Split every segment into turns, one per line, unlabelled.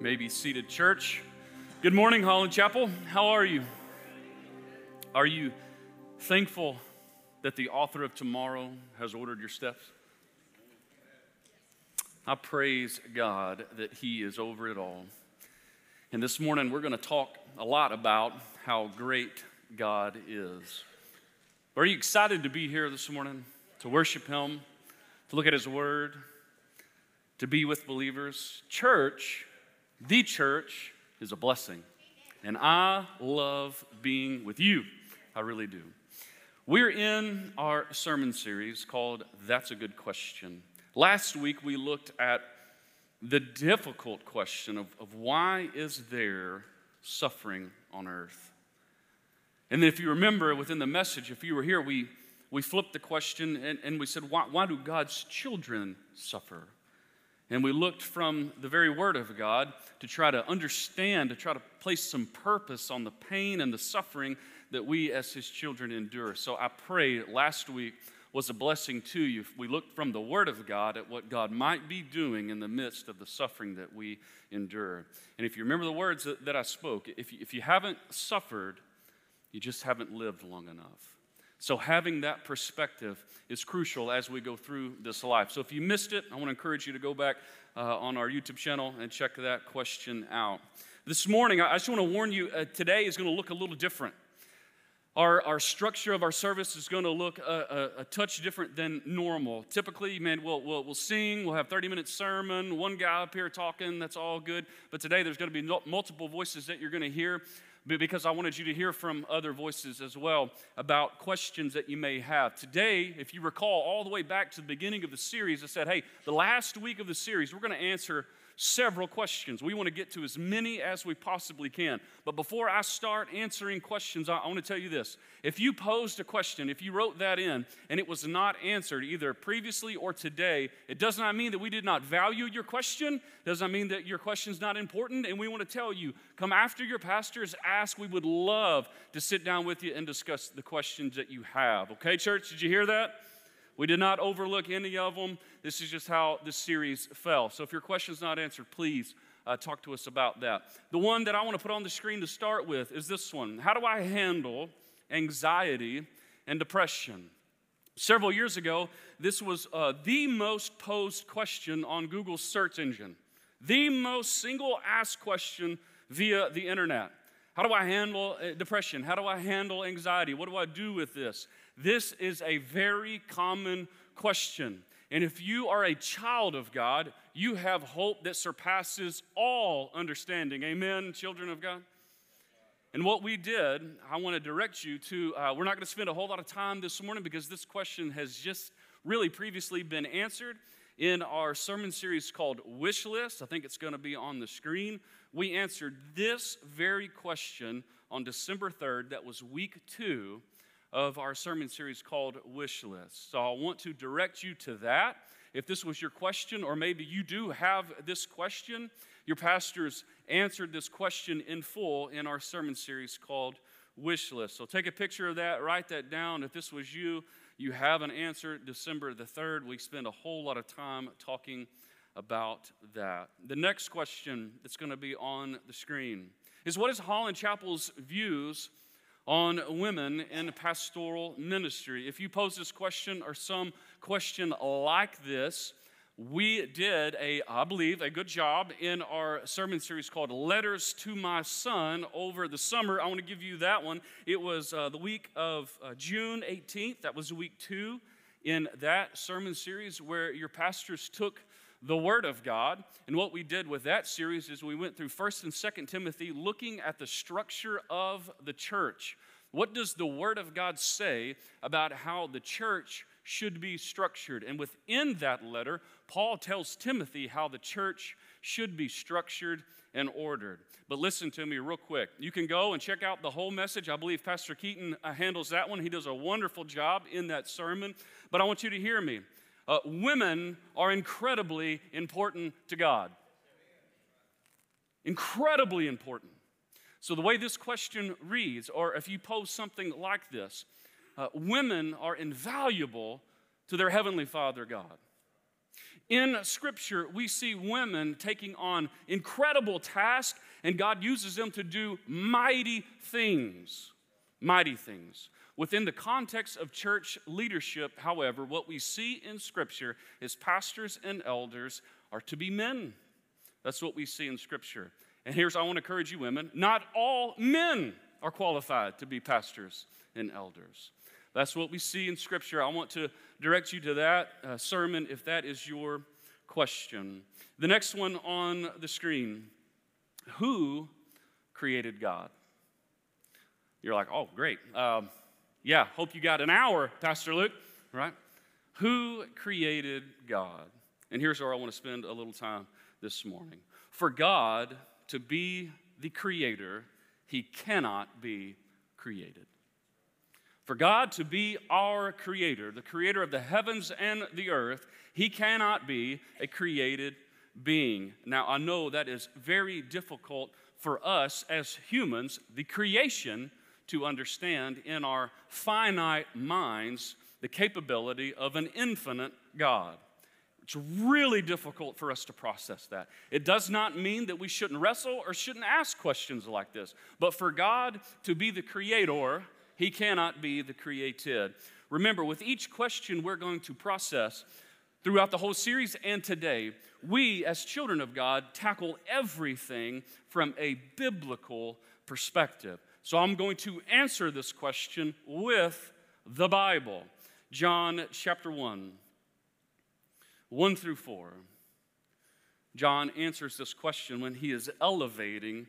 may be seated, church. Good morning, Holland Chapel. How are you? Are you thankful that the author of tomorrow has ordered your steps? I praise God that He is over it all. And this morning, we're going to talk a lot about how great God is. Are you excited to be here this morning to worship Him, to look at His Word, to be with believers? Church the church is a blessing. And I love being with you. I really do. We're in our sermon series called That's a Good Question. Last week we looked at the difficult question of, of why is there suffering on earth? And if you remember within the message, if you were here, we, we flipped the question and, and we said, why, why do God's children suffer? And we looked from the very Word of God to try to understand, to try to place some purpose on the pain and the suffering that we as His children endure. So I pray last week was a blessing to you. We looked from the Word of God at what God might be doing in the midst of the suffering that we endure. And if you remember the words that, I spoke, if if you haven't suffered, you just haven't lived long enough. So, having that perspective is crucial as we go through this life. So, if you missed it, I want to encourage you to go back uh, on our YouTube channel and check that question out. This morning, I just want to warn you uh, today is going to look a little different. Our, our structure of our service is going to look a, a, a, touch different than normal. Typically, man, we'll, we'll, we'll sing, we'll have 30 minute sermon, one guy up here talking, that's all good. But today, there's going to be multiple voices that you're going to hear because I wanted you to hear from other voices as well about questions that you may have. Today, if you recall, all the way back to the beginning of the series, I said, hey, the last week of the series, we're going to answer several questions. We want to get to as many as we possibly can. But before I start answering questions, I, want to tell you this. If you posed a question, if you wrote that in and it was not answered either previously or today, it does not mean that we did not value your question. It does not mean that your question is not important. And we want to tell you come after your pastors, ask. We would love to sit down with you and discuss the questions that you have. Okay, church? Did you hear that? We did not overlook any of them. This is just how this series fell. So if your question is not answered, please uh, talk to us about that. The one that I want to put on the screen to start with is this one How do I handle anxiety and depression? Several years ago, this was uh, the most posed question on Google's search engine, the most single asked question via the internet. How do I handle uh, depression? How do I handle anxiety? What do I do with this? This is a very common question. And if you are a child of God, you have hope that surpasses all understanding. Amen, children of God? And what we did, I want to direct you to, uh, we're not going to spend a whole lot of time this morning because this question has just really previously been answered in our sermon series called Wish List. I think it's going to be on the screen. We answered this very question on December 3rd. That was week two of our sermon series called Wish List. So I want to direct you to that. If this was your question, or maybe you do have this question, your pastors answered this question in full in our sermon series called Wish List. So take a picture of that, write that down. If this was you, you have an answer. December the 3rd, we spend a whole lot of time talking about that. The next question that's going to be on the screen is what is Holland Chapel's views on women in pastoral ministry. If you pose this question or some question like this, we did a, I believe, a good job in our sermon series called Letters to My Son over the summer. I want to give you that one. It was uh, the week of uh, June 18th. That was week two in that sermon series where your pastors took the Word of God. And what we did with that series is we went through 1st and 2nd Timothy looking at the structure of the church. What does the Word of God say about how the church should be structured? And within that letter, Paul tells Timothy how the church should be structured and ordered. But listen to me real quick. You can go and check out the whole message. I believe Pastor Keaton uh, handles that one. He does a wonderful job in that sermon. But I want you to hear me. Uh, women are incredibly important to God. Incredibly important. So, the way this question reads, or if you pose something like this, uh, women are invaluable to their Heavenly Father God. In Scripture, we see women taking on incredible tasks, and God uses them to do mighty things. Mighty things. Within the context of church leadership, however, what we see in Scripture is pastors and elders are to be men. That's what we see in Scripture. And here's, I want to encourage you, women not all men are qualified to be pastors and elders. That's what we see in Scripture. I want to direct you to that uh, sermon if that is your question. The next one on the screen Who created God? You're like, oh, great. Um, yeah, hope you got an hour, Pastor Luke, right? Who created God? And here's where I want to spend a little time this morning. For God to be the creator, he cannot be created. For God to be our creator, the creator of the heavens and the earth, he cannot be a created being. Now, I know that is very difficult for us as humans, the creation, to understand in our finite minds the capability of an infinite God. It's really difficult for us to process that. It does not mean that we shouldn't wrestle or shouldn't ask questions like this. But for God to be the creator, he cannot be the created. Remember, with each question we're going to process throughout the whole series and today, we as children of God tackle everything from a biblical perspective. So I'm going to answer this question with the Bible. John chapter 1, 1 through 4. John answers this question when he is elevating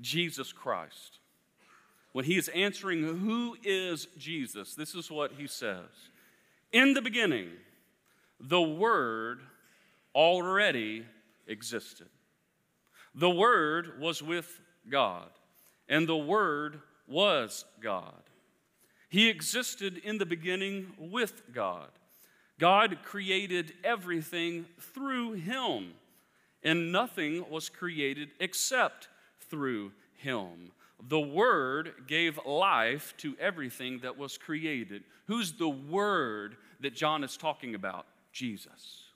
Jesus Christ. When he is answering who is Jesus, this is what he says In the beginning, the Word already existed. The Word was with God, and the Word was God. He existed in the beginning with God. God created everything through him, and nothing was created except through him. The Word gave life to everything that was created. Who's the Word that John is talking about? Jesus.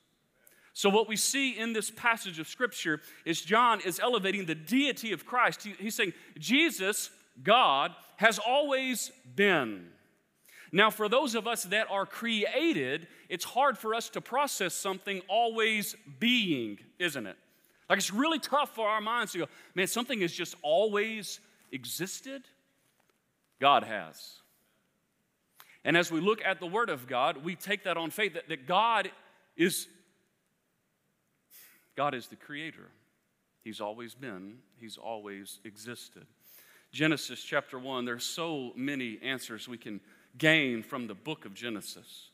So, what we see in this passage of Scripture is John is elevating the deity of Christ. He, he's saying, Jesus, God, has always been. Now, for those of us that are created, it's hard for us to process something always being, isn't it? Like, it's really tough for our minds to go, man, something has just always existed. God has. And as we look at the Word of God, we take that on faith that, that God is God is the creator. He's always been, He's always existed. Genesis chapter 1, there's so many answers we can gain from the book of Genesis.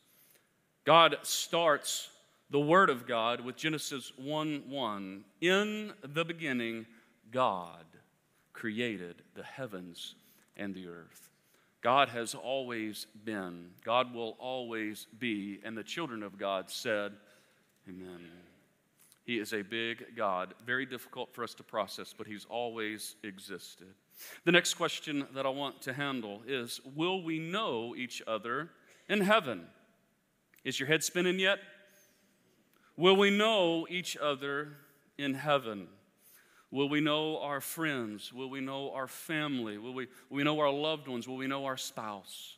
God starts the Word of God with Genesis 1 1. In the beginning, God created the heavens and the earth. God has always been, God will always be, and the children of God said, Amen. He is a big God, very difficult for us to process, but He's always existed. The next question that I want to handle is Will we know each other in heaven? Is your head spinning yet? Will we know each other in heaven? Will we know our friends? Will we know our family? Will we, will we know our loved ones? Will we know our spouse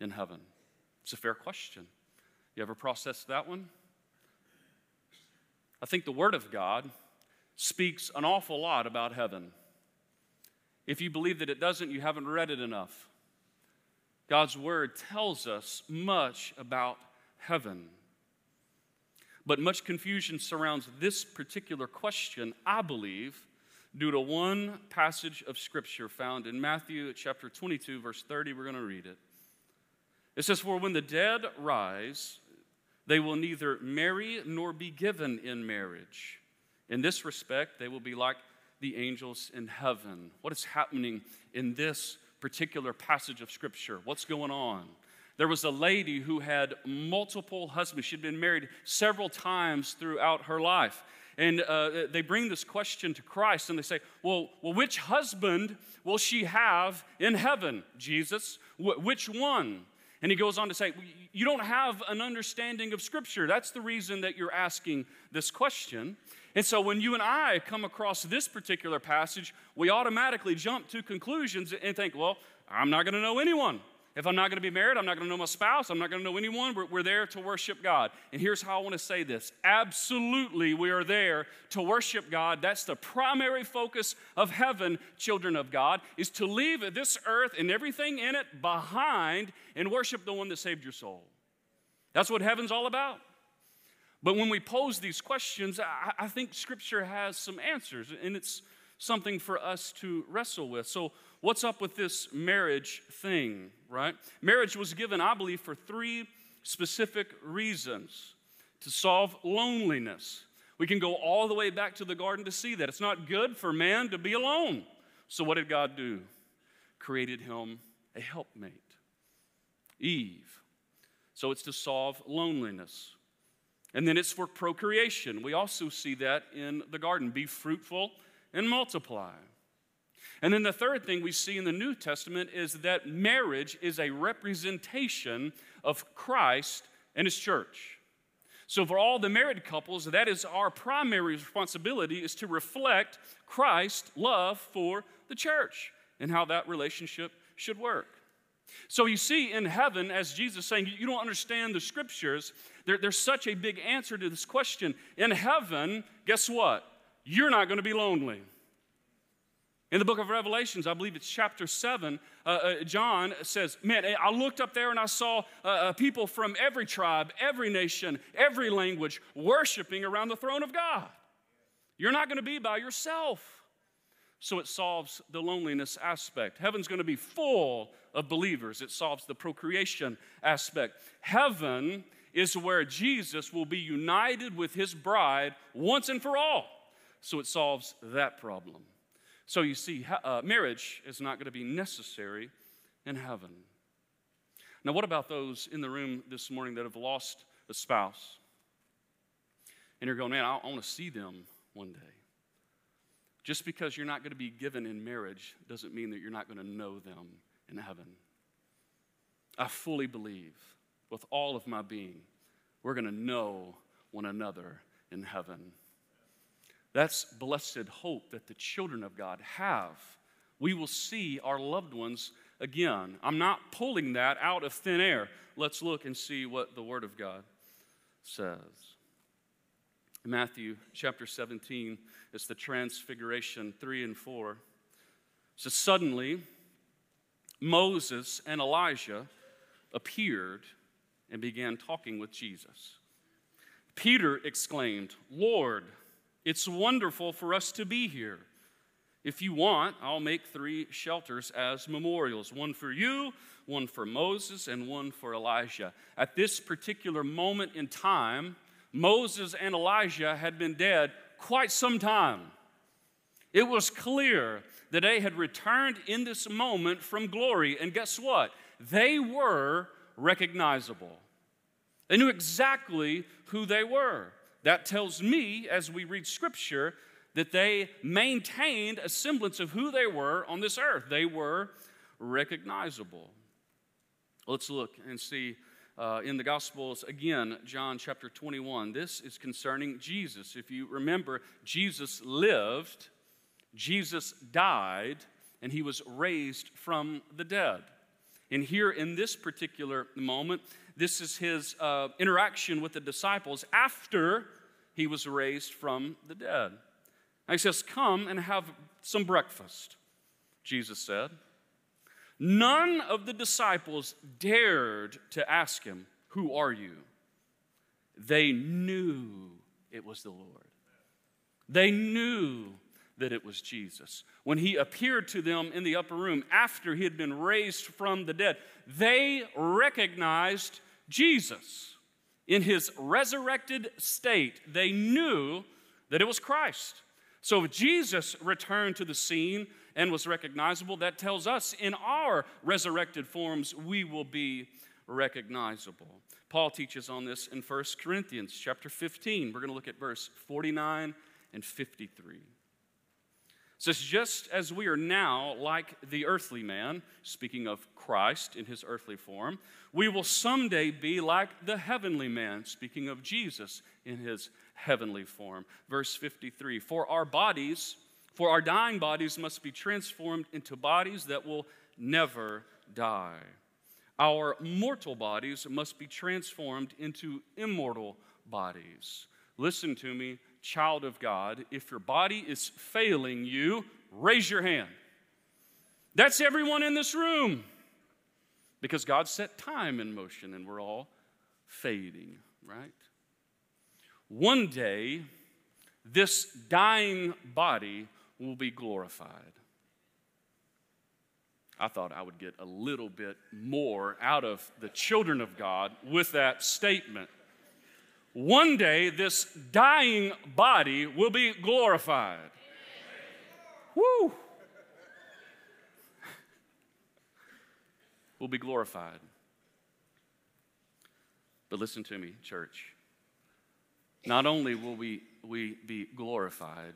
in heaven? It's a fair question. You ever processed that one? I think the Word of God speaks an awful lot about heaven. If you believe that it doesn't, you haven't read it enough. God's Word tells us much about heaven. But much confusion surrounds this particular question, I believe, due to one passage of Scripture found in Matthew chapter 22, verse 30. We're going to read it. It says, For when the dead rise, they will neither marry nor be given in marriage. In this respect, they will be like the angels in heaven. What is happening in this particular passage of Scripture? What's going on? There was a lady who had multiple husbands. She'd been married several times throughout her life. And uh, they bring this question to Christ and they say, well, well, which husband will she have in heaven? Jesus. Wh- which one? And he goes on to say, You don't have an understanding of Scripture. That's the reason that you're asking this question. And so when you and I come across this particular passage, we automatically jump to conclusions and think, Well, I'm not going to know anyone. If I'm not going to be married, I'm not going to know my spouse, I'm not going to know anyone. We're, we're, there to worship God. And here's how I want to say this absolutely, we are there to worship God. That's the primary focus of heaven, children of God, is to leave this earth and everything in it behind and worship the one that saved your soul. That's what heaven's all about. But when we pose these questions, I, I think Scripture has some answers, and it's something for us to wrestle with. So, what's up with this marriage thing, right? Marriage was given, I believe, for three specific reasons to solve loneliness. We can go all the way back to the garden to see that. It's not good for man to be alone. So, what did God do? Created him a helpmate, Eve. So, it's to solve loneliness. And then it's for procreation. We also see that in the garden be fruitful and multiply. And then the third thing we see in the New Testament is that marriage is a representation of Christ and his church. So for all the married couples, that is our primary responsibility is to reflect Christ's love for the church and how that relationship should work. So you see in heaven, as Jesus saying, you don't understand the scriptures, there, there's such a big answer to this question. In heaven, guess what? You're not going to be lonely. In the book of Revelations, I believe it's chapter 7, uh, uh, John says, Man, I looked up there and I saw uh, uh, people from every tribe, every nation, every language worshiping around the throne of God. You're not going to be by yourself. So it solves the loneliness aspect. Heaven's going to be full of believers, it solves the procreation aspect. Heaven is where Jesus will be united with his bride once and for all. So it solves that problem. So you see, uh, marriage is not going to be necessary in heaven. Now, what about those in the room this morning that have lost a spouse? And you're going, man, I, I want to see them one day. Just because you're not going to be given in marriage doesn't mean that you're not going to know them in heaven. I fully believe with all of my being, we're going to know one another in heaven. That's blessed hope that the children of God have. We will see our loved ones again. I'm not pulling that out of thin air. Let's look and see what the Word of God says. Matthew chapter 17, it's the transfiguration 3 and 4. So suddenly, Moses and Elijah appeared and began talking with Jesus. Peter exclaimed, Lord, it's wonderful for us to be here. If you want, I'll make three shelters as memorials one for you, one for Moses, and one for Elijah. At this particular moment in time, Moses and Elijah had been dead quite some time. It was clear that they had returned in this moment from glory, and guess what? They were recognizable. They knew exactly who they were. That tells me, as we read scripture, that they maintained a semblance of who they were on this earth. They were recognizable. Let's look and see uh, in the Gospels again, John chapter 21. This is concerning Jesus. If you remember, Jesus lived, Jesus died, and he was raised from the dead. And here in this particular moment, this is his uh, interaction with the disciples after he was raised from the dead. And he says, Come and have some breakfast, Jesus said. None of the disciples dared to ask him, Who are you? They knew it was the Lord. They knew that it was Jesus. When he appeared to them in the upper room after he had been raised from the dead, they recognized Jesus. In his resurrected state, they knew that it was Christ. So if Jesus returned to the scene and was recognizable, that tells us in our resurrected forms we will be recognizable. Paul teaches on this in 1 Corinthians chapter 15. We're going to look at verse 49 and 53. Says, just as we are now like the earthly man, speaking of Christ in his earthly form, we will someday be like the heavenly man, speaking of Jesus in his heavenly form. Verse 53 For our bodies, for our dying bodies must be transformed into bodies that will never die. Our mortal bodies must be transformed into immortal bodies. Listen to me, child of God. If your body is failing you, raise your hand. That's everyone in this room. Because God set time in motion and we're all fading, right? One day, this dying body will be glorified. I thought I would get a little bit more out of the children of God with that statement. One day, this dying body will be glorified. Woo! Will be glorified. But listen to me, church. Not only will we, we be glorified,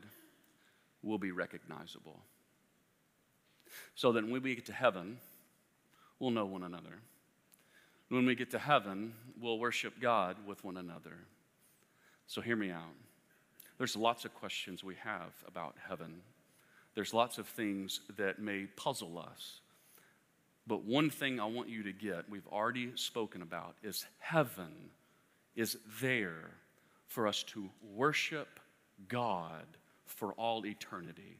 we'll be recognizable. So that when we get to heaven, we'll know one another. When we get to heaven, we'll worship God with one another. So hear me out. There's lots of questions we have about heaven. There's lots of things that may puzzle us. But one thing I want you to get, we've already spoken about, is heaven is there for us to worship God for all eternity.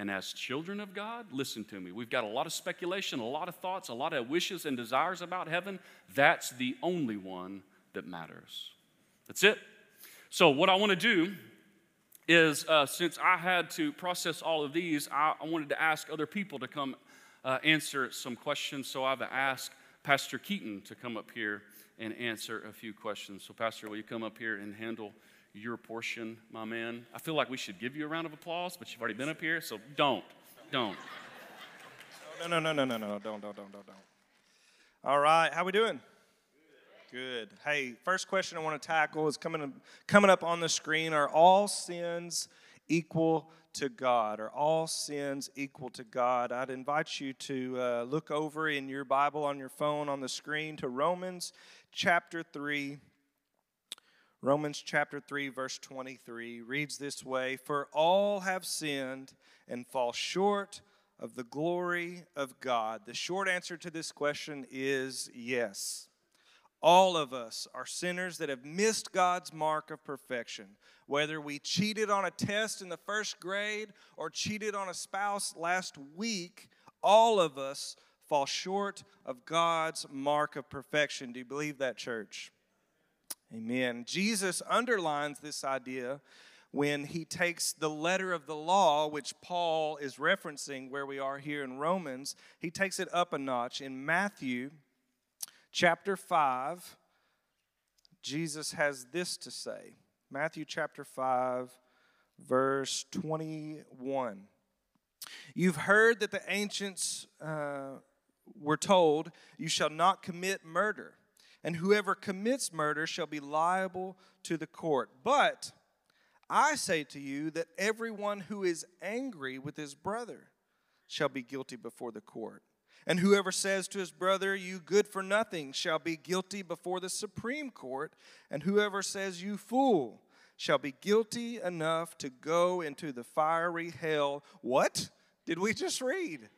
And as children of God, listen to me. We've got a lot of speculation, a lot of thoughts, a lot of wishes and desires about heaven. That's the only one that matters. That's it. So, what I want to do is uh, since I had to process all of these, I, I wanted to ask other people to come uh, answer some questions. So, I've asked Pastor Keaton to come up here and answer a few questions. So, Pastor, will you come up here and handle your portion, my man? I feel like we should give you a round of applause, but you've already been up here, so don't. Don't.
No, no, no, no, no, no, don't, don't, don't, don't, don't. All right, how we doing? Good. Hey, first question I want to tackle is coming coming up on the screen. Are all sins equal to God? Are all sins equal to God? I'd invite you to uh, look over in your Bible on your phone on the screen to Romans chapter 3. Romans chapter 3, verse 23 reads this way For all have sinned and fall short of the glory of God. The short answer to this question is yes. All of us are sinners that have missed God's mark of perfection. Whether we cheated on a test in the first grade or cheated on a spouse last week, all of us fall short of God's mark of perfection. Do you believe that, church? Amen. Jesus underlines this idea when he takes the letter of the law, which Paul is referencing where we are here in Romans, he takes it up a notch. In Matthew chapter 5, Jesus has this to say Matthew chapter 5, verse 21. You've heard that the ancients uh, were told, You shall not commit murder, and whoever commits murder shall be liable to the court. But I say to you that everyone who is angry with his brother shall be guilty before the court. And whoever says to his brother, You good for nothing, shall be guilty before the Supreme Court. And whoever says, You fool, shall be guilty enough to go into the fiery hell. What did we just read?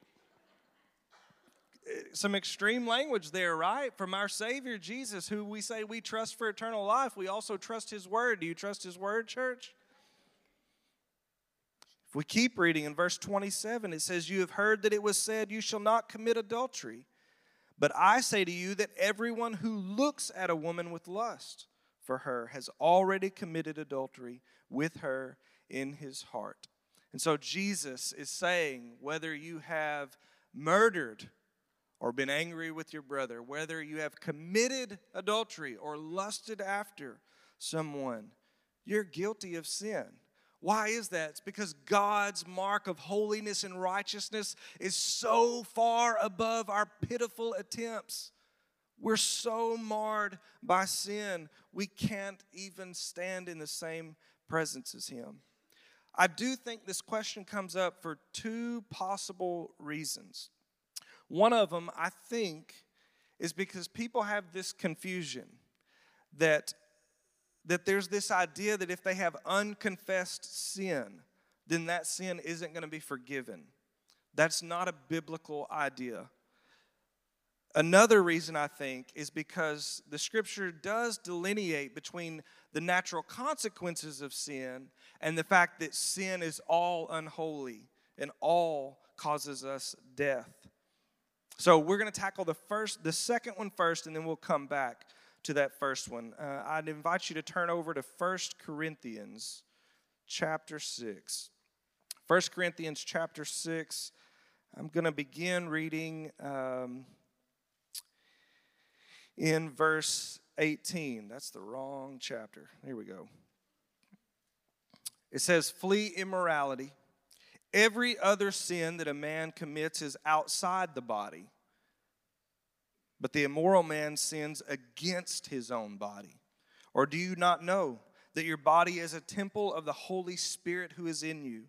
Some extreme language there, right? From our Savior Jesus, who we say we trust for eternal life. We also trust His Word. Do you trust His Word, church? If we keep reading in verse 27, it says, You have heard that it was said, You shall not commit adultery. But I say to you that everyone who looks at a woman with lust for her has already committed adultery with her in his heart. And so Jesus is saying, whether you have murdered or been angry with your brother, whether you have committed adultery or lusted after someone, you're guilty of sin. Why is that? It's because God's mark of holiness and righteousness is so far above our pitiful attempts. We're so marred by sin, we can't even stand in the same presence as Him. I do think this question comes up for two possible reasons. One of them, I think, is because people have this confusion that, that there's this idea that if they have unconfessed sin, then that sin isn't going to be forgiven. That's not a biblical idea. Another reason I think is because the scripture does delineate between the natural consequences of sin and the fact that sin is all unholy and all causes us death. So we're going to tackle the first, the second one first, and then we'll come back to that first one. Uh, I'd invite you to turn over to 1 Corinthians chapter 6. 1 Corinthians chapter 6. I'm going to begin reading um, in verse 18. That's the wrong chapter. Here we go. It says, Flee immorality. Every other sin that a man commits is outside the body, but the immoral man sins against his own body. Or do you not know that your body is a temple of the Holy Spirit who is in you,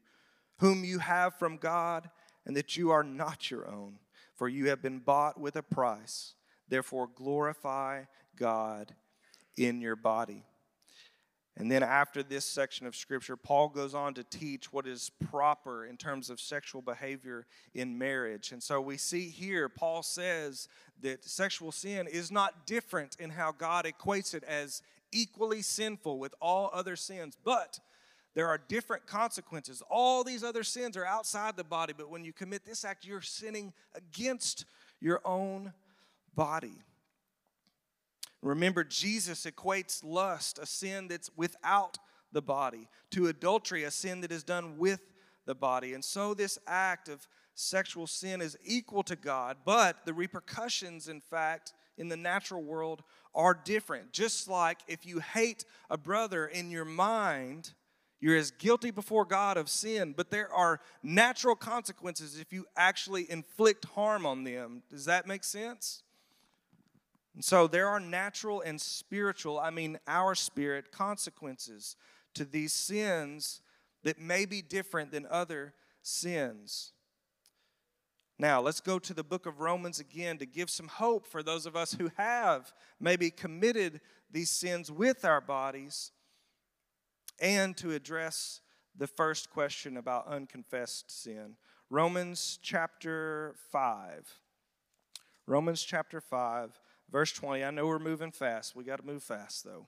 whom you have from God, and that you are not your own? For you have been bought with a price. Therefore, glorify God in your body. And then after this section of scripture, Paul goes on to teach what is proper in terms of sexual behavior in marriage. And so we see here, Paul says that sexual sin is not different in how God equates it as equally sinful with all other sins, but there are different consequences. All these other sins are outside the body, but when you commit this act, you're sinning against your own body. Remember, Jesus equates lust, a sin that's without the body, to adultery, a sin that is done with the body. And so, this act of sexual sin is equal to God, but the repercussions, in fact, in the natural world are different. Just like if you hate a brother in your mind, you're as guilty before God of sin, but there are natural consequences if you actually inflict harm on them. Does that make sense? And so there are natural and spiritual, I mean, our spirit, consequences to these sins that may be different than other sins. Now, let's go to the book of Romans again to give some hope for those of us who have maybe committed these sins with our bodies and to address the first question about unconfessed sin. Romans chapter 5. Romans chapter 5 Verse 20, I know we're moving fast. We got to move fast, though.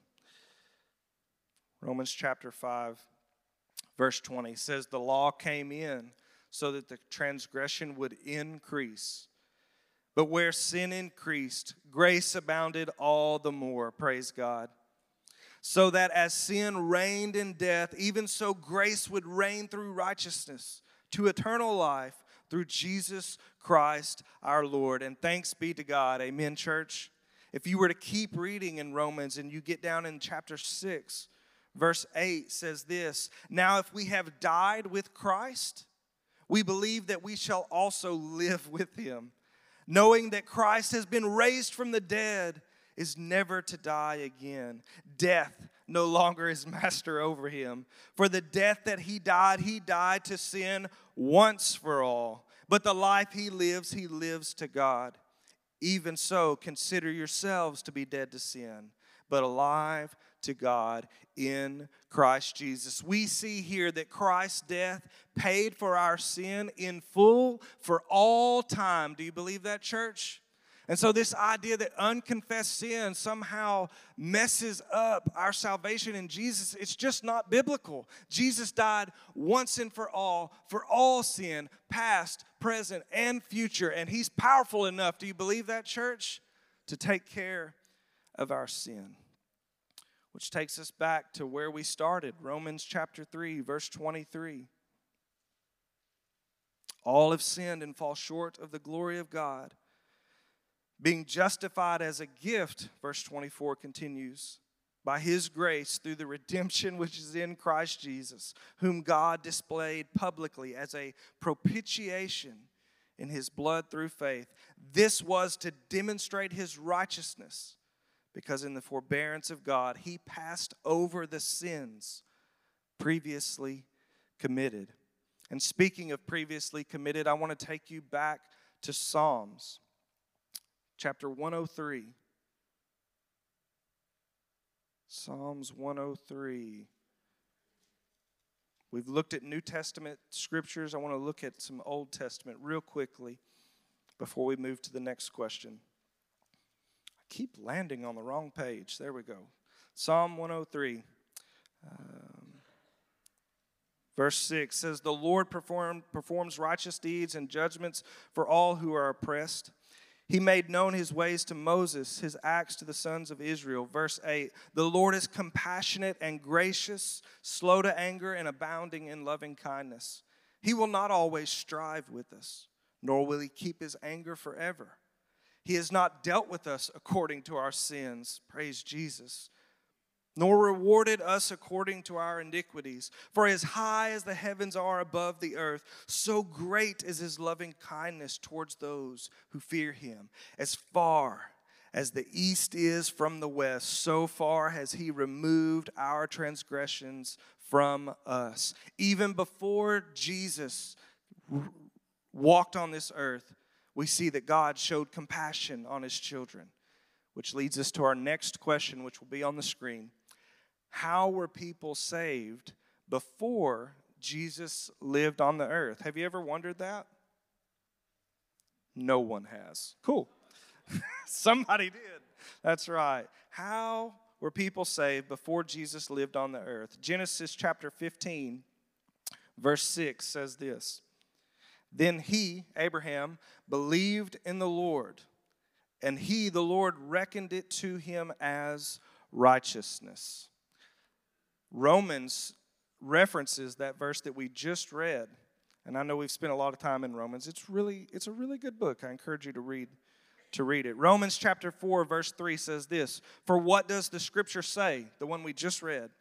Romans chapter 5, verse 20 says, The law came in so that the transgression would increase. But where sin increased, grace abounded all the more. Praise God. So that as sin reigned in death, even so grace would reign through righteousness to eternal life through Jesus Christ our Lord. And thanks be to God. Amen, church. If you were to keep reading in Romans and you get down in chapter 6, verse 8 says this Now, if we have died with Christ, we believe that we shall also live with him, knowing that Christ has been raised from the dead, is never to die again. Death no longer is master over him. For the death that he died, he died to sin once for all. But the life he lives, he lives to God. Even so, consider yourselves to be dead to sin, but alive to God in Christ Jesus. We see here that Christ's death paid for our sin in full for all time. Do you believe that, church? And so, this idea that unconfessed sin somehow messes up our salvation in Jesus, it's just not biblical. Jesus died once and for all for all sin, past, present, and future. And He's powerful enough, do you believe that, church? To take care of our sin. Which takes us back to where we started Romans chapter 3, verse 23. All have sinned and fall short of the glory of God being justified as a gift, verse 24 continues, by his grace through the redemption which is in Christ Jesus, whom God displayed publicly as a propitiation in his blood through faith. This was to demonstrate his righteousness, because in the forbearance of God, he passed over the sins previously committed. And speaking of previously committed, I want to take you back to Psalms chapter 103. Psalms 103. We've looked at New Testament scriptures. I want to look at some Old Testament real quickly before we move to the next question. I keep landing on the wrong page. There we go. Psalm 103. Um, verse 6 says, The Lord perform, performs righteous deeds and judgments for all who are oppressed. He made known his ways to Moses, his acts to the sons of Israel. Verse 8 The Lord is compassionate and gracious, slow to anger, and abounding in loving kindness. He will not always strive with us, nor will he keep his anger forever. He has not dealt with us according to our sins. Praise Jesus nor rewarded us according to our iniquities. For as high as the heavens are above the earth, so great is his loving kindness towards those who fear him. As far as the east is from the west, so far has he removed our transgressions from us. Even before Jesus walked on this earth, we see that God showed compassion on his children, which leads us to our next question, which will be on the screen how were people saved before Jesus lived on the earth? Have you ever wondered that? No one has. Cool. Somebody did. That's right. How were people saved before Jesus lived on the earth? Genesis chapter 15, verse 6 says this Then he, Abraham, believed in the Lord, and he, the Lord, reckoned it to him as righteousness. Romans references that verse that we just read. And I know we've spent a lot of time in Romans. It's really it's a really good book. I encourage you to read to read it. Romans chapter 4 verse 3 says this, "For what does the scripture say? The one we just read.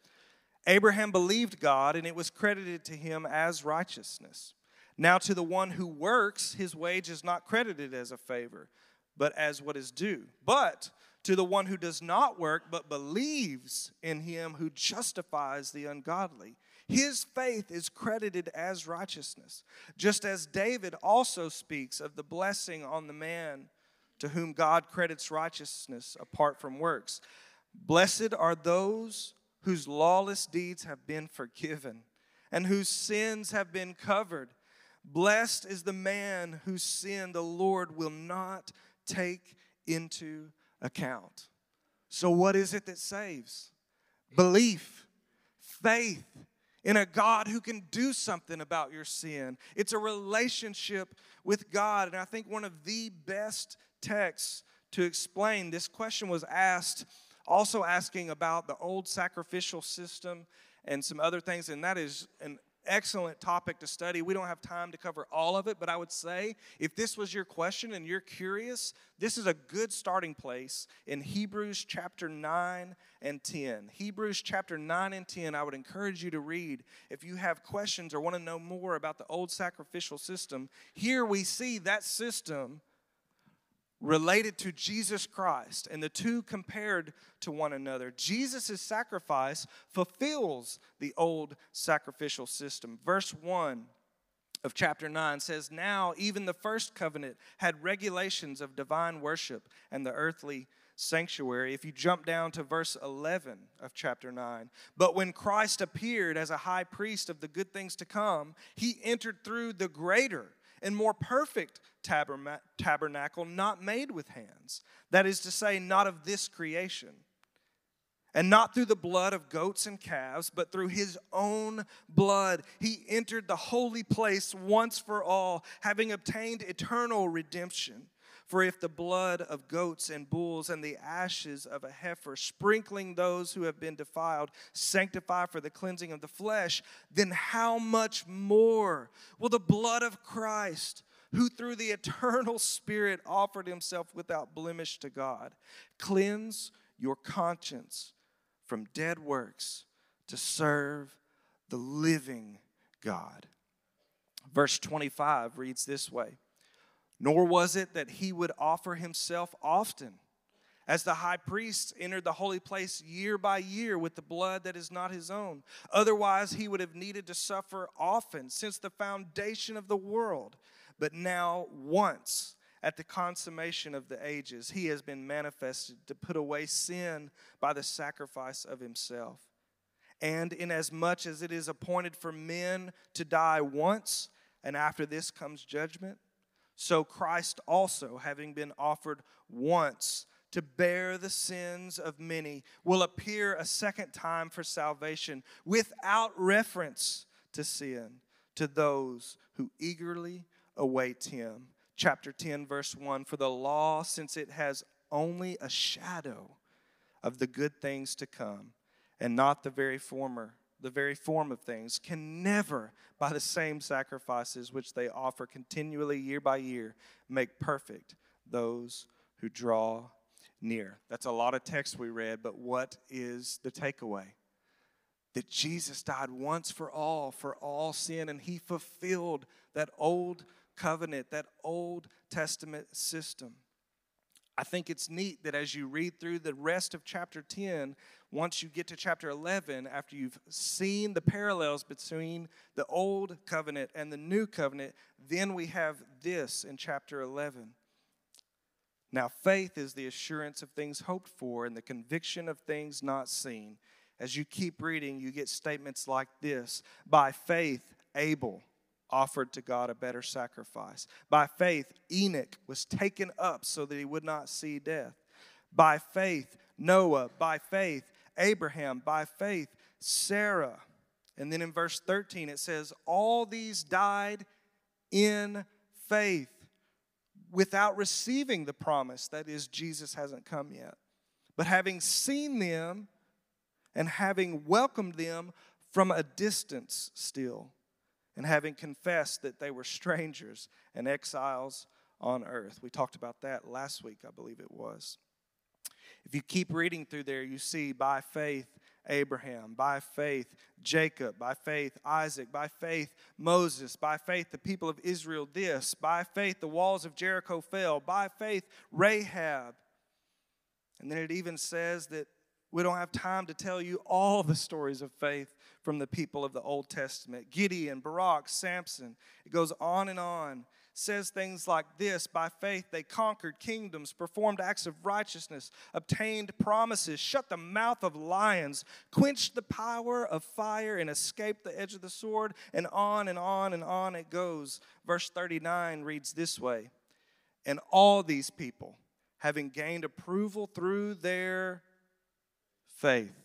Abraham believed God and it was credited to him as righteousness. Now to the one who works, his wage is not credited as a favor, but as what is due. But to the one who does not work but believes in him who justifies the ungodly. His faith is credited as righteousness, just as David also speaks of the blessing on the man to whom God credits righteousness apart from works. Blessed are those whose lawless deeds have been forgiven and whose sins have been covered. Blessed is the man whose sin the Lord will not take into account. So, what is it that saves? Belief, faith in a God who can do something about your sin. It's a relationship with God. And I think one of the best texts to explain this question was asked, also asking about the old sacrificial system and some other things. And that is an excellent topic to study. We don't have time to cover all of it, but I would say if this was your question and you're curious, this is a good starting place in Hebrews chapter 9 and 10. Hebrews chapter 9 and 10, I would encourage you to read if you have questions or want to know more about the old sacrificial system. Here we see that system related to Jesus Christ and the two compared to one another. Jesus' sacrifice fulfills the old sacrificial system. Verse 1 of chapter 9 says, Now even the first covenant had regulations of divine worship and the earthly sanctuary. If you jump down to verse 11 of chapter 9, but when Christ appeared as a high priest of the good things to come, he entered through the greater and more perfect tabernacle, not made with hands. That is to say, not of this creation. And not through the blood of goats and calves, but through his own blood. He entered the holy place once for all, having obtained eternal redemption. For if the blood of goats and bulls and the ashes of a heifer, sprinkling those who have been defiled, sanctify for the cleansing of the flesh, then how much more will the blood of Christ, who through the eternal Spirit offered himself without blemish to God, cleanse your conscience from dead works to serve the living God? Verse 25 reads this way nor was it that he would offer himself often, as the high priest entered the holy place year by year with the blood that is not his own. Otherwise, he would have needed to suffer often since the foundation of the world. But now, once at the consummation of the ages, he has been manifested to put away sin by the sacrifice of himself. And inasmuch as it is appointed for men to die once, and after this comes judgment, so Christ also, having been offered once, to bear the sins of many, will appear a second time for salvation without reference to sin to those who eagerly await him. Chapter 10, verse 1 For the law, since it has only a shadow of the good things to come, and not the very former, the very form of things, can never, by the same sacrifices which they offer continually year by year, make perfect those who draw near. That's a lot of text we read, but what is the takeaway? That Jesus died once for all, for all sin, and he fulfilled that old covenant, that Old Testament system. I think it's neat that as you read through the rest of chapter 10, once you get to chapter 11, after you've seen the parallels between the old covenant and the new covenant, then we have this in chapter 11. Now, faith is the assurance of things hoped for and the conviction of things not seen. As you keep reading, you get statements like this By faith, Abel offered to God a better sacrifice. By faith, Enoch was taken up so that he would not see death. By faith, Noah. By faith, Abraham. By faith, Sarah. And then in verse 13, it says, All these died in faith without receiving the promise. That is, Jesus hasn't come yet. But having seen them and having welcomed them from a distance still, and having confessed that they were strangers and exiles on earth. We talked about that last week, I believe it was. If you keep reading through there, you see by faith Abraham, by faith, Jacob, by faith, Isaac, by faith, Moses, by faith, the people of Israel, this, by faith, the walls of Jericho fell, by faith, Rahab. And then it even says that we don't have time to tell you all the stories of faith from the people of the Old Testament Gideon, Barak, Samson. It goes on and on says things like this By faith, they conquered kingdoms, performed acts of righteousness, obtained promises, shut the mouth of lions, quenched the power of fire, and escaped the edge of the sword. And on and on and on it goes. Verse 39 reads this way And all these people, having gained approval through their faith,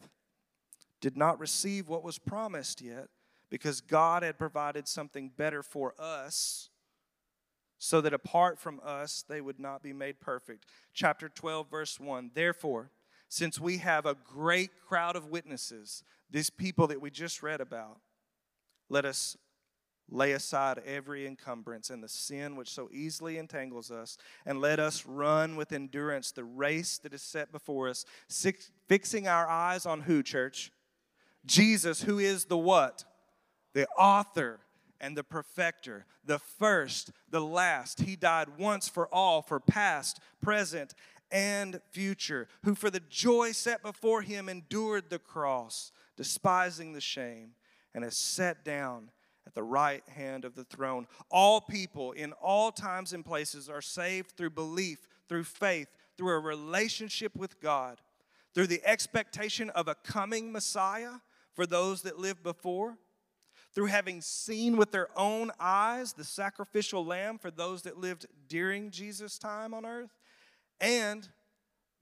did not receive what was promised yet because God had provided something better for us so that apart from us they would not be made perfect. Chapter 12, verse 1. Therefore, since we have a great crowd of witnesses, these people that we just read about, let us lay aside every encumbrance and the sin which so easily entangles us, and let us run with endurance the race that is set before us, fixing our eyes on who, church? Jesus, who is the what? The author and the perfecter, the first, the last. He died once for all, for past, present, and future, who for the joy set before him endured the cross, despising the shame, and has sat down at the right hand of the throne. All people in all times and places are saved through belief, through faith, through a relationship with God, through the expectation of a coming Messiah for those that lived before through having seen with their own eyes the sacrificial lamb for those that lived during Jesus' time on earth, and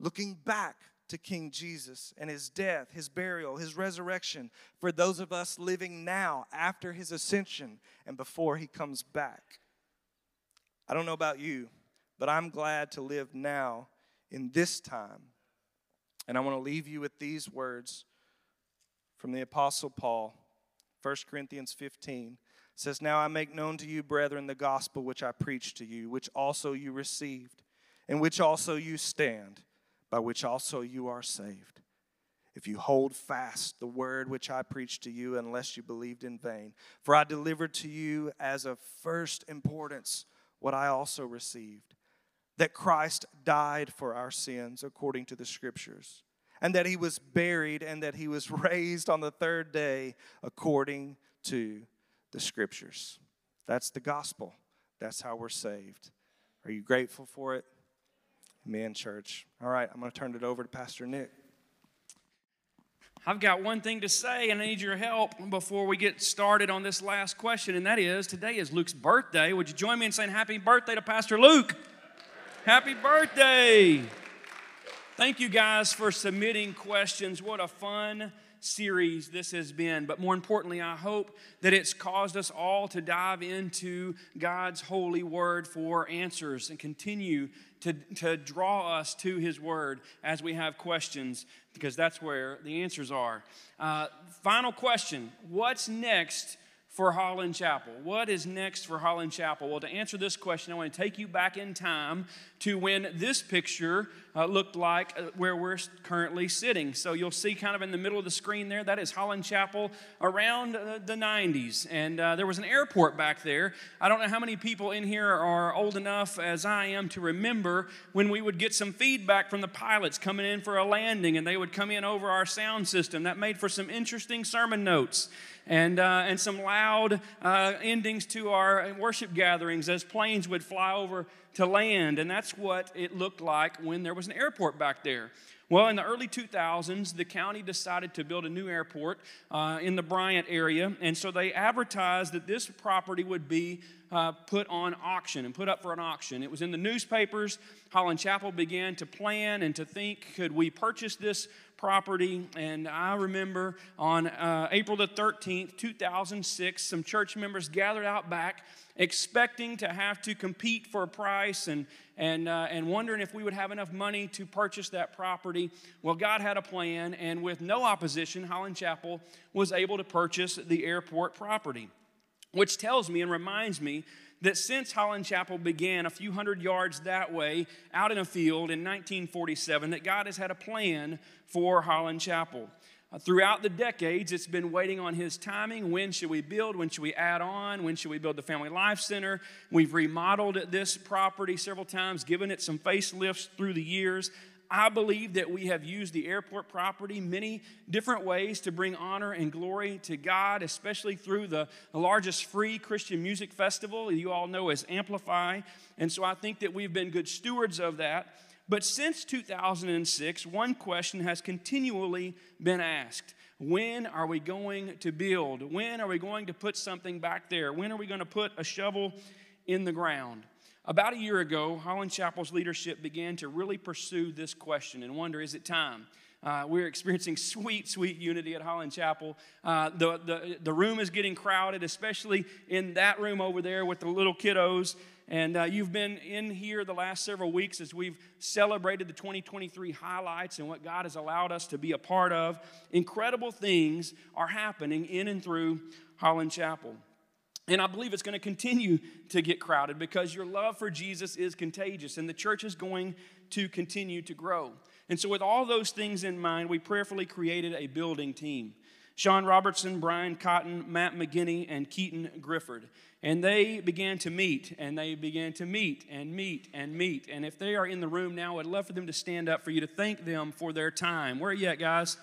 looking back to King Jesus and his death, his burial, his resurrection for those of us living now after his ascension and before he comes back. I don't know about you, but I'm glad to live now in this time. And I want to leave you with these words from the Apostle Paul 1 Corinthians 15 says, Now I make known to you, brethren, the gospel which I preached to you, which also you received, in which also you stand, by which also you are saved. If you hold fast the word which I preached to you, unless you believed in vain. For I delivered to you as of first importance what I also received that Christ died for our sins according to the scriptures, and that he was buried, and that he was raised on the third day according to the scriptures. That's the gospel. That's how we're saved. Are you grateful for it? Amen, church. All right, I'm going to turn it over to Pastor Nick.
I've got one thing to say, and I need your help before we get started on this last question, and that is today is Luke's birthday. Would you join me in saying happy birthday to Pastor Luke? Happy birthday! Thank you guys for submitting questions. What a fun series this has been. But more importantly, I hope that it's caused us all to dive into God's holy word for answers and continue to, to draw us to His Word as we have questions, because that's where the answers are. Uh, final question What's next for Holland Chapel? What is next for Holland Chapel? Well, to answer this question, I want to take you back in time to when this picture uh, looked like uh, where we're currently sitting. So you'll see kind of in the middle of the screen there, that is Holland Chapel around uh, the 90s. And uh, there was an airport back there. I don't know how many people in here are old enough as I am to remember when we would get some feedback from the pilots coming in for a landing and they would come in over our sound system. That made for some interesting sermon notes and, uh, and some loud uh, endings to our worship gatherings as planes would fly over to land. And that's what it looked like when there was an airport back there. Well, in the early 2000s, the county decided to build a new airport uh, in the Bryant area, and so they advertised that this property would be uh, put on auction and put up for an auction. It was in the newspapers. Holland Chapel began to plan and to think could we purchase this property. And I remember on uh, April the 13th, 2006, some church members gathered out back expecting to have to compete for a price and, and, uh, and wondering if we would have enough money to purchase that property. Well, God had a plan, and with no opposition, Holland Chapel was able to purchase the airport property, which tells me and reminds me that since Holland Chapel began a few hundred yards that way out in a field in 1947, that God has had a plan for Holland Chapel. Throughout the decades, it's been waiting on his timing. When should we build? When should we add on? When should we build the Family Life Center? We've remodeled this property several times, given it some facelifts through the years. I believe that we have used the airport property many different ways to bring honor and glory to God, especially through the, largest free Christian music festival you all know as Amplify. And so I think that we've been good stewards of that. But since 2006, one question has continually been asked When are we going to build? When are we going to put something back there? When are we going to put a shovel in the ground? About a year ago, Holland Chapel's leadership began to really pursue this question and wonder is it time? Uh, we're experiencing sweet, sweet unity at Holland Chapel. Uh, the, the, the room is getting crowded, especially in that room over there with the little kiddos. And uh, you've been in here the last several weeks as we've celebrated the 2023 highlights and what God has allowed us to be a part of. Incredible things are happening in and through Holland Chapel. And I believe it's going to continue to get crowded because your love for Jesus is contagious and the church is going to continue to grow. And so, with all those things in mind, we prayerfully created a building team. Sean Robertson, Brian Cotton, Matt McGinney, and Keaton Grifford. And they began to meet, and they began to meet, and meet, and meet. And if they are in the room now, I'd love for them to stand up for you to thank them for their time. Where are you at, guys?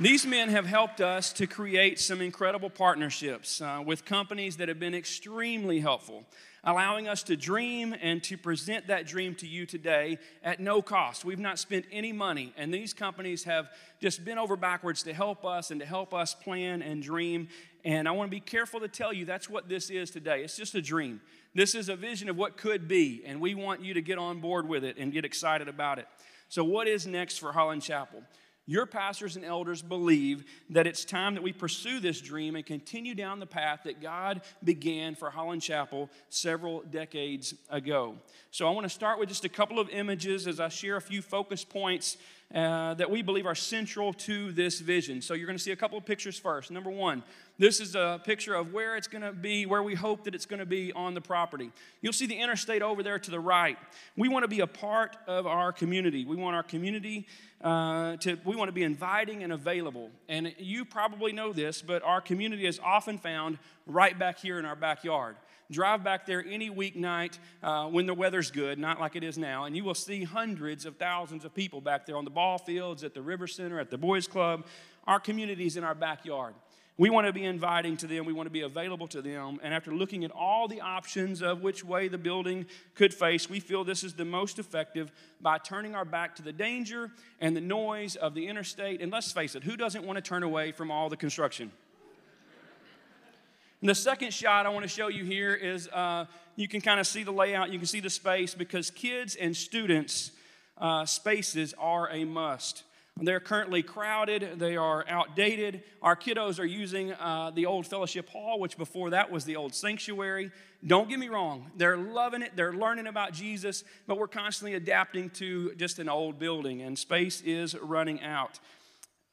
These men have helped us to create some incredible partnerships uh, with companies that have been extremely helpful, allowing us to dream and to present that dream to you today at no cost. We've not spent any money, and these companies have just been over backwards to help us and to help us plan and dream. And I want to be careful to tell you that's what this is today. It's just a dream. This is a vision of what could be, and we want you to get on board with it and get excited about it. So, what is next for Holland Chapel? Your pastors and elders believe that it's time that we pursue this dream and continue down the path that God began for Holland Chapel several decades ago. So, I want to start with just a couple of images as I share a few focus points uh, that we believe are central to this vision. So you're going to see a couple of pictures first. Number one, this is a picture of where it's going to be, where we hope that it's going to be on the property. You'll see the interstate over there to the right. We want to be a part of our community. We want our community uh, to, we want to be inviting and available. And you probably know this, but our community is often found right back here in our backyard. Drive back there any weeknight uh, when the weather's good, not like it is now, and you will see hundreds of thousands of people back there on the ball fields, at the River Center, at the Boys Club. Our communities in our backyard. We want to be inviting to them. We want to be available to them. And after looking at all the options of which way the building could face, we feel this is the most effective by turning our back to the danger and the noise of the interstate. And let's face it, who doesn't want to turn away from all the construction? And the second shot I want to show you here is uh, you can kind of see the layout, you can see the space because kids and students' uh, spaces are a must. They're currently crowded, they are outdated. Our kiddos are using uh, the old fellowship hall, which before that was the old sanctuary. Don't get me wrong, they're loving it, they're learning about Jesus, but we're constantly adapting to just an old building, and space is running out.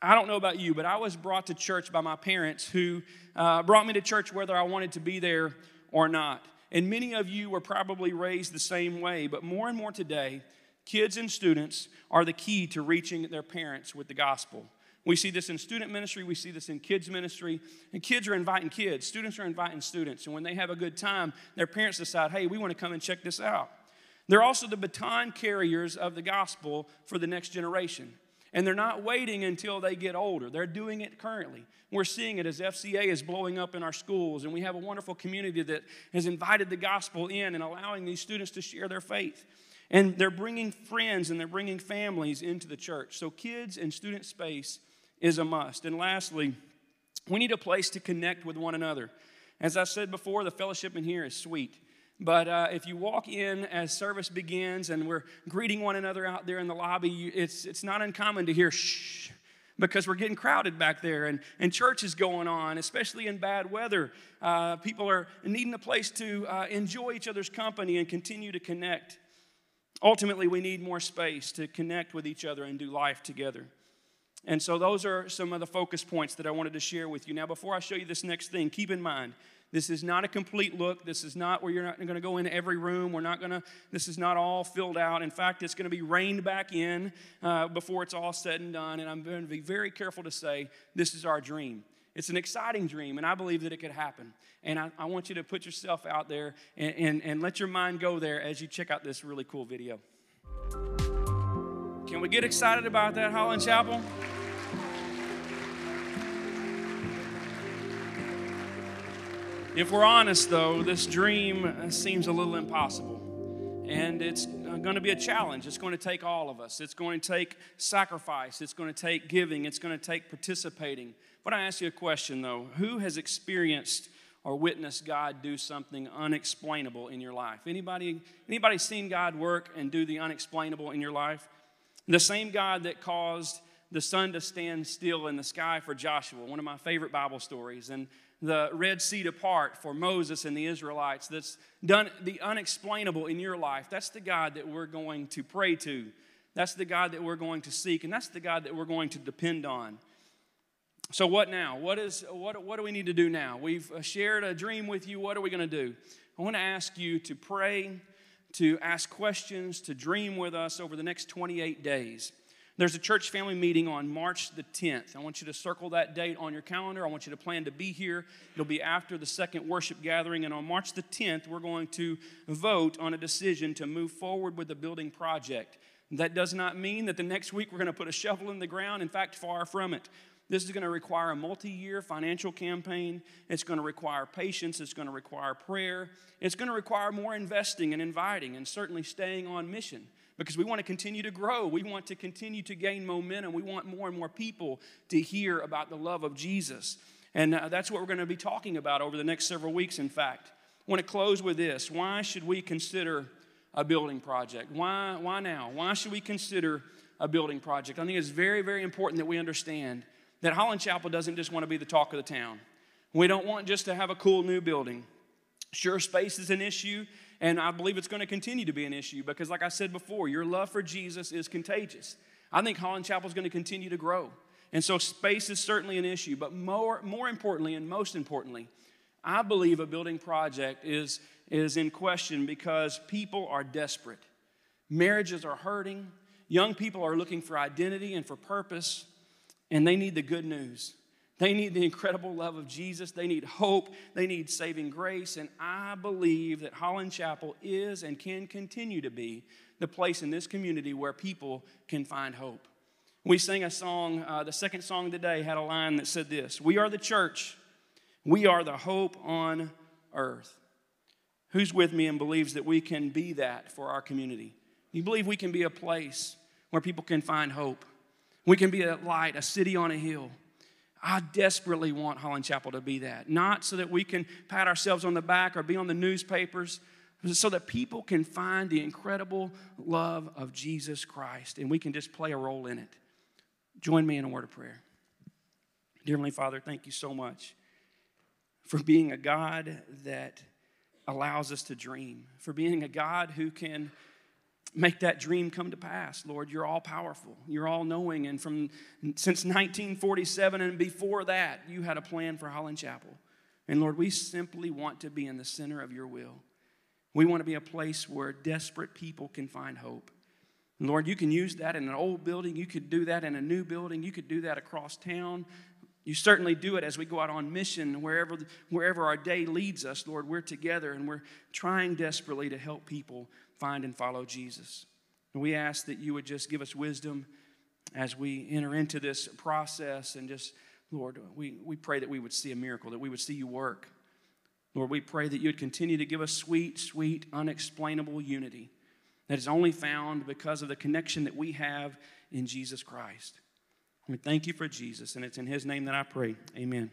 I don't know about you, but I was brought to church by my parents who uh, brought me to church whether I wanted to be there or not. And many of you were probably raised the same way, but more and more today, kids and students are the key to reaching their parents with the gospel. We see this in student ministry, we see this in kids ministry, and kids are inviting kids, students are inviting students. And when they have a good time, their parents decide, hey, we want to come and check this out. They're also the baton carriers of the gospel for the next generation. And they're not waiting until they get older. They're doing it currently. We're seeing it as FCA is blowing up in our schools, and we have a wonderful community that has invited the gospel in and allowing these students to share their faith. And they're bringing friends and they're bringing families into the church. So, kids and student space is a must. And lastly, we need a place to connect with one another. As I said before, the fellowship in here is sweet. But uh, if you walk in as service begins and we're greeting one another out there in the lobby, you, it's, it's not uncommon to hear shh because we're getting crowded back there and, and church is going on, especially in bad weather. Uh, people are needing a place to uh, enjoy each other's company and continue to connect. Ultimately, we need more space to connect with each other and do life together. And so, those are some of the focus points that I wanted to share with you. Now, before I show you this next thing, keep in mind this is not a complete look. This is not where you're not going to go into every room. We're not going to, this is not all filled out. In fact, it's going to be reined back in uh, before it's all said and done. And I'm going to be very careful to say this is our dream. It's an exciting dream, and I believe that it could happen. And I, I want you to put yourself out there and, and, and let your mind go there as you check out this really cool video. Can we get excited about that, Holland Chapel? If we're honest, though, this dream uh, seems a little impossible. And it's uh, going to be a challenge. It's going to take all of us. It's going to take sacrifice. It's going to take giving. It's going to take participating. But I ask you a question, though. Who has experienced or witnessed God do something unexplainable in your life? Anybody, anybody seen God work and do the unexplainable in your life? The same God that caused the sun to stand still in the sky for Joshua, one of my favorite Bible stories. And the Red Sea to part for Moses and the Israelites, that's done the unexplainable in your life, that's the God that we're going to pray to. That's the God that we're going to seek, and that's the God that we're going to depend on. So, what now? What, is, what, what do we need to do now? We've uh, shared a dream with you. What are we going to do? I want to ask you to pray, to ask questions, to dream with us over the next 28 days. There's a church family meeting on March the 10th. I want you to circle that date on your calendar. I want you to plan to be here. It'll be after the second worship gathering. And on March the 10th, we're going to vote on a decision to move forward with the building project. That does not mean that the next week we're going to put a shovel in the ground. In fact, far from it. This is going to require a multi year financial campaign. It's going to require patience. It's going to require prayer. It's going to require more investing and inviting and certainly staying on mission because we want to continue to grow. We want to continue to gain momentum. We want more and more people to hear about the love of Jesus. And uh, that's what we're going to be talking about over the next several weeks, in fact. I want to close with this. Why should we consider a building project? Why, why now? Why should we consider a building project? I think it's very, very important that we understand that Holland Chapel doesn't just want to be the talk of the town. We don't want just to have a cool new building. Sure, space is an issue, and I believe it's going to continue to be an issue because, like I said before, your love for Jesus is contagious. I think Holland Chapel is going to continue to grow. And so space is certainly an issue, but more, more importantly and most importantly, I believe a building project is, is in question because people are desperate. Marriages are hurting. Young people are looking for identity and for purpose, and they need the good news. They need the incredible love of Jesus. They need hope. They need saving grace. And I believe that Holland Chapel is and can continue to be the place in this community where people can find hope. We sang a song, uh, the second song today had a line that said this We are the church, we are the hope on earth. Who's with me and believes that we can be that for our community? You believe we can be a place where people can find hope? We can be a light, a city on a hill. I desperately want Holland Chapel to be that. Not so that we can pat ourselves on the back or be on the newspapers, but so that people can find the incredible love of Jesus Christ and we can just play a role in it. Join me in a word of prayer. Dear Heavenly Father, thank you so much for being a God that allows us to dream, for being a God who can make that dream come to pass. Lord, you're all powerful, you're all knowing. And from since 1947 and before that, you had a plan for Holland Chapel. And Lord, we simply want to be in the center of your will. We want to be a place where desperate people can find hope. Lord, you can use that in an old building. You could do that in a new building. You could do that across town. You certainly do it as we go out on mission, wherever, wherever our day leads us, Lord. We're together and we're trying desperately to help people find and follow Jesus. And we ask that you would just give us wisdom as we enter into this process and just, Lord, we, we pray that we would see a miracle, that we would see you work. Lord, we pray that you would continue to give us sweet, sweet, unexplainable unity that is only found because of the connection that we have in Jesus Christ. We thank you for Jesus, and it's in his name that I pray. Amen.